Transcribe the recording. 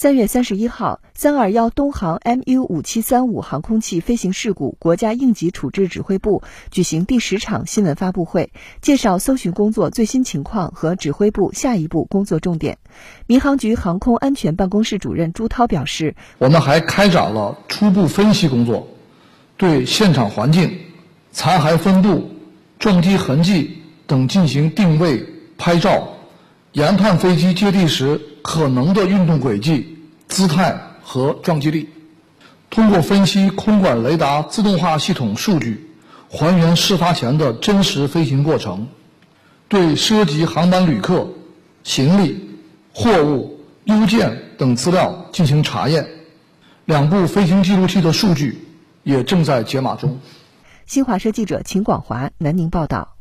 三月三十一号，三二幺东航 MU 五七三五航空器飞行事故国家应急处置指挥部举行第十场新闻发布会，介绍搜寻工作最新情况和指挥部下一步工作重点。民航局航空安全办公室主任朱涛表示：“我们还开展了初步分析工作，对现场环境、残骸分布、撞击痕迹等进行定位、拍照，研判飞机接地时。”可能的运动轨迹、姿态和撞击力，通过分析空管雷达自动化系统数据，还原事发前的真实飞行过程，对涉及航班旅客、行李、货物、邮件等资料进行查验。两部飞行记录器的数据也正在解码中。新华社记者秦广华南宁报道。